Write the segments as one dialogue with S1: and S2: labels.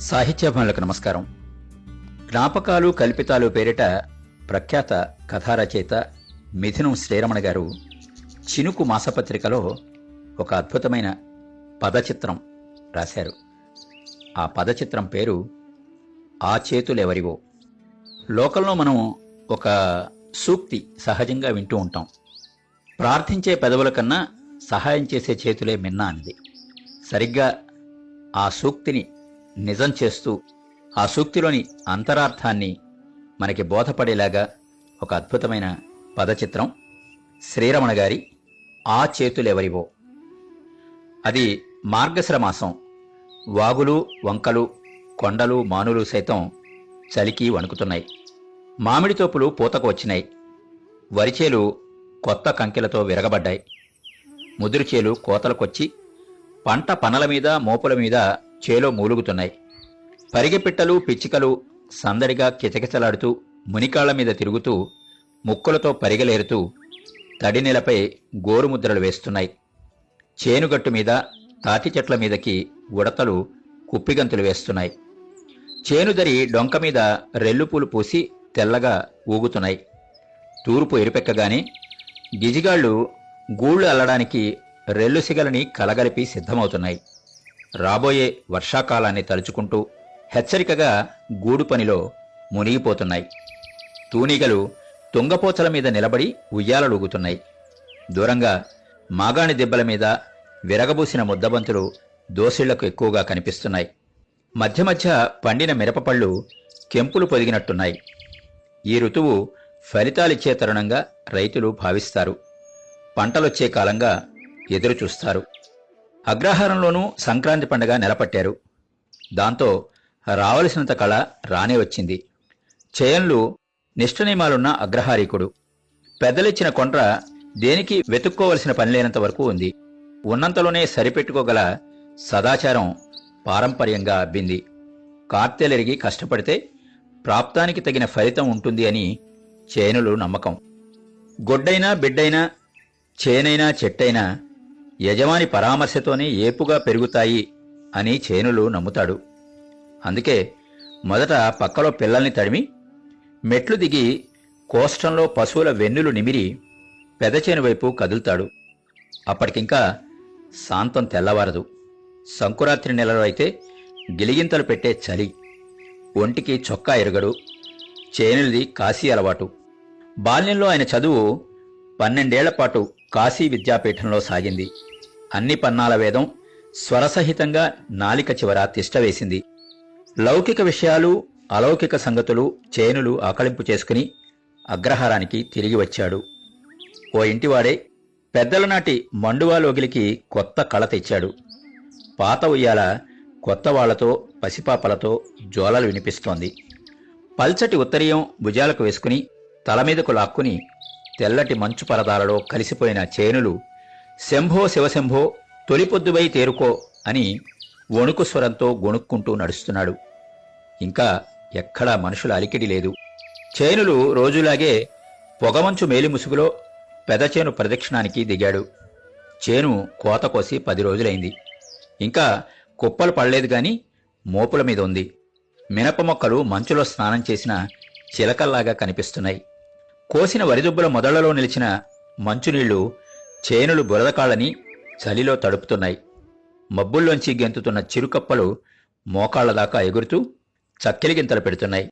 S1: సాహిత్యాభిమానులకు నమస్కారం. జ్ఞాపకాలు కల్పితాలు పేరిట ప్రఖ్యాత కథారచయిత మిథునం శ్రీరమణ గారు చినుకు మాసపత్రికలో ఒక అద్భుతమైన పదచిత్రం రాశారు. ఆ పదచిత్రం పేరు ఆ చేతులెవరివో లోకంలో మనం ఒక సూక్తి సహజంగా వింటూ ఉంటాం. ప్రార్థించే పెదవుల కన్నా సహాయం చేసే చేతులే మిన్న అన్నది సరిగ్గా ఆ సూక్తిని నిజం చేస్తూ ఆ సూక్తిలోని అంతరార్థాన్ని మనకి బోధపడేలాగా ఒక అద్భుతమైన పదచిత్రం శ్రీరమణ గారి ఆ చేతులెవరివో. అది మార్గశిర మాసం వాగులు వంకలు కొండలు మానులు సైతం చలికి వణుకుతున్నాయి. మామిడి తోపులు పూతకు వచ్చినాయి. వరిచేలు కొత్త కంకెలతో విరగబడ్డాయి. ముదురుచేలు కోతలకొచ్చి పంట పనల మీద మోపుల మీద చేలో మూలుగుతున్నాయి. పరిగెపిట్టలు పిచ్చికలు సందడిగా కిచకిచలాడుతూ మునికాళ్ళ మీద తిరుగుతూ ముక్కులతో పరిగలేరుతూ తడినెలపై గోరుముద్రలు వేస్తున్నాయి. చేనుగట్టు మీద తాటి చెట్ల మీదకి ఉడతలు కుప్పిగంతులు వేస్తున్నాయి. చేనుదరి డొంక మీద రెల్లుపూలు పూసి తెల్లగా ఊగుతున్నాయి. తూర్పు ఎరుపెక్కగానే గిజిగాళ్ళు గూళ్ళు అల్లడానికి రెల్లు సిగలని కలగలిపి సిద్ధమవుతున్నాయి. రాబోయే వర్షాకాలాన్ని తలుచుకుంటూ హెచ్చరికగా గూడు పనిలో మునిగిపోతున్నాయి. తూనీగలు తుంగపోచల మీద నిలబడి ఉయ్యాలలుగుతున్నాయి. దూరంగా మాగాణి దెబ్బల మీద విరగబూసిన ముద్దబంతులు దోసిళ్ళకు ఎక్కువగా కనిపిస్తున్నాయి. మధ్య మధ్య పండిన మిరపపళ్ళు కెంపులు పొదిగినట్టున్నాయి. ఈ ఋతువు ఫలితాలిచ్చే తరుణంగా రైతులు భావిస్తారు. పంటలొచ్చే కాలంగా ఎదురుచూస్తారు. అగ్రహారంలోనూ సంక్రాంతి పండగ నెలపట్టారు. దాంతో రావలసినంత కళ రానే వచ్చింది. చయన్లు నిష్ఠనియమాలున్న అగ్రహారీకుడు. పెద్దలిచ్చిన కొండ్ర దేనికి వెతుక్కోవలసిన పని లేనంత వరకు ఉంది. ఉన్నంతలోనే సరిపెట్టుకోగల సదాచారం పారంపర్యంగా అబ్బింది కార్తెలెరిగి కష్టపడితే ప్రాప్తానికి తగిన ఫలితం ఉంటుంది అని చేనులు నమ్మకం. గొడ్డైనా బిడ్డైనా చేనైనా చెట్టైనా యజమాని పరామర్శతోనే ఏపుగా పెరుగుతాయి అని చేనులు నమ్ముతాడు. అందుకే మొదట పక్కలో పిల్లల్ని తడిమి మెట్లు దిగి కోష్టంలో పశువుల వెన్నులు నిమిరి పెదచేను వైపు కదులుతాడు. అప్పటికింకా శాంతం తెల్లవారదు. సంకురాత్రి నెలలో అయితే గిలిగింతలు పెట్టే చలి ఒంటికి చొక్కా ఎరగడు చేనులది కాశీ అలవాటు. బాల్యంలో ఆయన చదువు పన్నెండేళ్ళ పాటు కాశీ విద్యాపీఠంలో సాగింది. అన్ని పన్నాల వేదం స్వరసహితంగా నాలిక చివర తిష్టవేసింది లౌకిక విషయాలు అలౌకిక సంగతులు చేనులు ఆకలింపు చేసుకుని అగ్రహారానికి తిరిగి వచ్చాడు. ఓ ఇంటివాడే పెద్దల నాటి మండువాలోగిలికి కొత్త కళ తెచ్చాడు. పాత ఉయ్యాల కొత్త వాళ్ళతో పసిపాపలతో జోలలు వినిపిస్తోంది. పల్చటి ఉత్తరీయం భుజాలకు వేసుకుని తల మీదకు లాక్కుని తెల్లటి మంచు పరదాలలో కలిసిపోయిన చేనులు శంభో శివశంభో తొలిపొద్దువై తేరుకో అని వణుకు స్వరంతో గొణుక్కుంటూ నడుస్తున్నాడు. ఇంకా ఎక్కడా మనుషుల అలికిడి లేదు. చేనులు రోజులాగే పొగమంచు మేలిముసుగులో పెదచేను ప్రదక్షిణానికి దిగాడు. చేను కోత కోసి పది రోజులైంది. ఇంకా కుప్పలు పడలేదు గాని మోపుల మీద ఉంది. మినప మొక్కలు మంచులో స్నానం చేసిన చిలకల్లాగా కనిపిస్తున్నాయి. కోసిన వరిదుబ్బుల మొదళ్ళలో నిలిచిన మంచునీళ్ళు చేనులు బురదకాళ్ళని చలిలో తడుపుతున్నాయి. మబ్బుల్లోంచి గెంతుతున్న చిరుకప్పలు మోకాళ్ళ దాకా ఎగురుతూ చక్కెలిగింతలు పెడుతున్నాయి.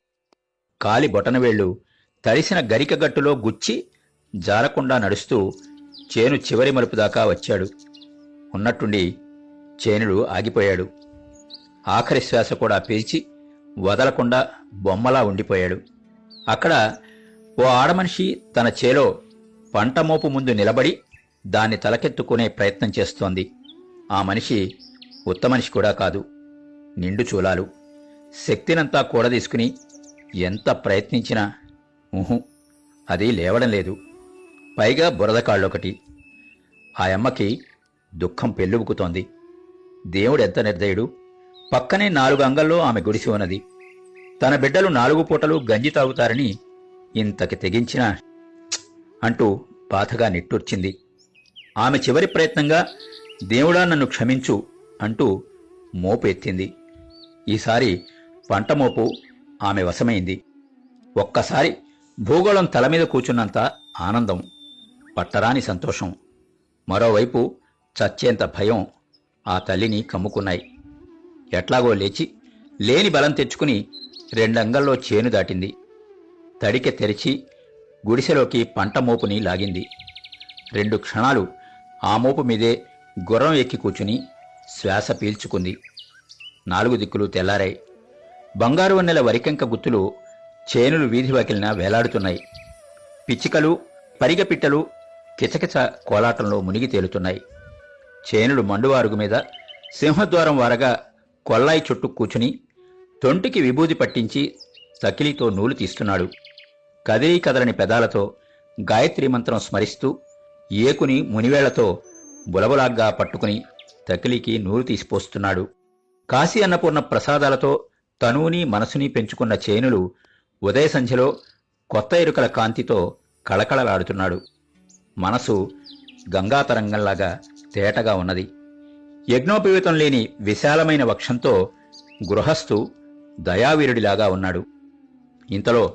S1: కాలి బొటనవేళ్ళు తడిసిన గరిక గట్టులో గుచ్చి జారకుండా నడుస్తూ చేను చివరి మలుపు దాకా వచ్చాడు. ఉన్నట్టుండి చేనుడు ఆగిపోయాడు. ఆఖరి శ్వాస కూడా పీల్చి వదలకుండా బొమ్మలా ఉండిపోయాడు. అక్కడ ఓ ఆడమనిషి తన చేలో పంట మోపు ముందు నిలబడి దాన్ని తలకెత్తుకునే ప్రయత్నం చేస్తోంది. ఆ మనిషి ఉత్తమనిషి కూడా కాదు నిండు చూలాలు శక్తినంతా కూడదీసుకుని ఎంత ప్రయత్నించినా ఊహు అది లేవడం లేదు. పైగా బురద కాళ్ళొకటి. ఆ అమ్మకి దుఃఖం పెళ్ళుబుకుతోంది. దేవుడు ఎంత నిర్దయుడు. పక్కనే నాలుగు అంగల్లో ఆమె గుడిసి ఉన్నది. తన బిడ్డలు నాలుగు పూటలు గంజి తాగుతారని ఇంతకి తెగించిన అంటూ బాధగా నిట్టూర్చింది. ఆమె చివరి ప్రయత్నంగా దేవుడా నన్ను క్షమించు అంటూ మోపు ఎత్తింది ఈసారి పంటమోపు ఆమె వశమైంది. ఒక్కసారి భూగోళం తల మీద కూర్చున్నంత ఆనందం పట్టరాని సంతోషం. మరోవైపు చచ్చేంత భయం ఆ తల్లిని కమ్ముకున్నాయి. ఎట్లాగో లేచి లేని బలం తెచ్చుకుని రెండంగల్లో చేను దాటింది. తడికె తెరిచి గుడిసెలోకి పంట మోపుని లాగింది. రెండు క్షణాలు ఆ మోపు మీదే గుర్రం ఎక్కి కూర్చుని శ్వాస పీల్చుకుంది. నాలుగు దిక్కులు తెల్లారాయి. బంగారు వన్నెల వరికెంక గుత్తులు చేనులు వీధి వాకిలిన వేలాడుతున్నాయి. పిచ్చికలు పరిగపిట్టలు కిచకిచ కోలాటంలో మునిగి తేలుతున్నాయి. చేనులు మండువారుగు మీద సింహద్వారం వారగా కొల్లాయి చుట్టూ కూచుని తొంటికి విభూది పట్టించి తకిలితో నూలు తీస్తున్నాడు. కదిలీ కదలని పెదాలతో గాయత్రి మంత్రం స్మరిస్తూ ఏకుని మునివేళ్ళతో బులబులాగ్గా పట్టుకుని తకిలికి నూరు తీసిపోస్తున్నాడు. కాశీ అన్నపూర్ణ ప్రసాదాలతో తనువుని మనసుని పెంచుకున్న చేనులు ఉదయ సంధ్యలో కొత్త ఎరుకల కాంతితో కళకళలాడుతున్నాడు. మనసు గంగాతరంగంలాగా తేటగా ఉన్నది. యజ్ఞోపవీతం లేని విశాలమైన వక్షంతో గృహస్థు దయావీరుడిలాగా ఉన్నాడు. ఇంతలో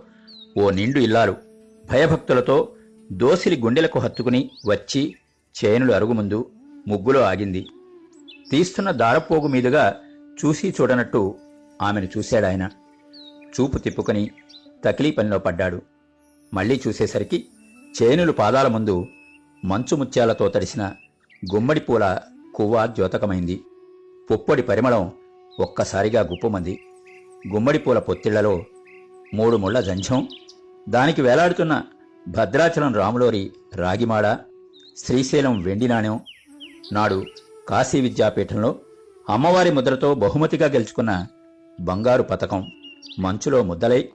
S1: ఓ నిండు ఇల్లాలు భయభక్తులతో దోసిలి గుండెలకు హత్తుకుని వచ్చి చేనులు అరుగుముందు ముగ్గులో ఆగింది. తీస్తున్న దారపోగు మీదుగా చూసి చూడనట్టు ఆమెను చూశాడాయన చూపు తిప్పుకొని తకిలీ పనిలో పడ్డాడు. మళ్ళీ చూసేసరికి చేనులు పాదాల ముందు మంచు ముత్యాలతో తడిసిన గుమ్మడి పూల కువ్వ ద్యోతకమైంది. పుప్పొడి పరిమళం ఒక్కసారిగా గుప్పుమంది. గుమ్మడి పూల పొత్తిళ్ళలో మూడు ముళ్ళ జంఝం దానికి వేలాడుతున్న భద్రాచలం రాములోరి రాగిమాడ శ్రీశైలం వెండి నాణ్యం నాడు కాశీ విద్యాపీఠంలో అమ్మవారి ముద్రతో బహుమతిగా గెలుచుకున్న బంగారు పతకం మంచులో ముద్దలై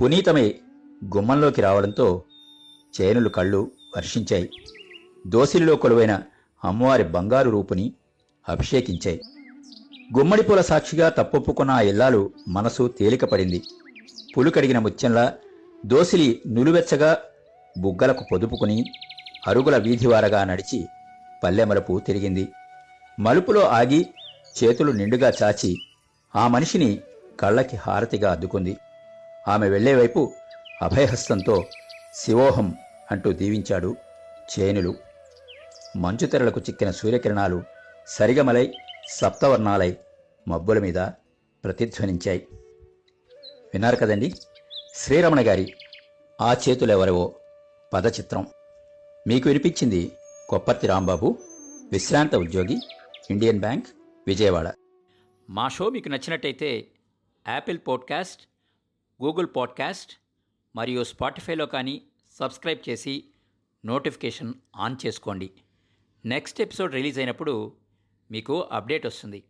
S1: పునీతమై గుమ్మంలోకి రావడంతో చేనులు కళ్ళు వర్షించాయి. దోసిలిలో కొలువైన అమ్మవారి బంగారు రూపుని అభిషేకించాయి. గుమ్మడి పూల సాక్షిగా తప్పొప్పుకున్న ఆ ఇల్లాలు మనసు తేలికపడింది. పులుకడిగిన ముత్యంలా దోసిలి నులువెచ్చగా బుగ్గలకు పొదుపుకుని అరుగుల వీధివారగా నడిచి పల్లెమలుపు తిరిగింది. మలుపులో ఆగి చేతులు నిండుగా చాచి ఆ మనిషిని కళ్ళకి హారతిగా అద్దుకుంది. ఆమె వెళ్ళేవైపు అభయహస్తంతో శివోహం అంటూ దీవించాడు చేనులు. మంచుతెరలకు చిక్కిన సూర్యకిరణాలు సరిగమలై సప్తవర్ణాలై మబ్బుల మీద ప్రతిధ్వనించాయి. విన్నారు కదండి? శ్రీరమణ గారి ఆ చేతులెవరవో పదచిత్రం. మీకు వినిపించింది కొప్పర్తి రాంబాబు విశ్రాంత ఉద్యోగి ఇండియన్ బ్యాంక్ విజయవాడ. మా షో మీకు నచ్చినట్టయితే యాపిల్ పాడ్కాస్ట్ గూగుల్ పాడ్కాస్ట్ మరియు స్పాటిఫైలో కానీ సబ్స్క్రైబ్ చేసి నోటిఫికేషన్ ఆన్ చేసుకోండి. నెక్స్ట్ ఎపిసోడ్ రిలీజ్ అయినప్పుడు మీకు అప్డేట్ వస్తుంది.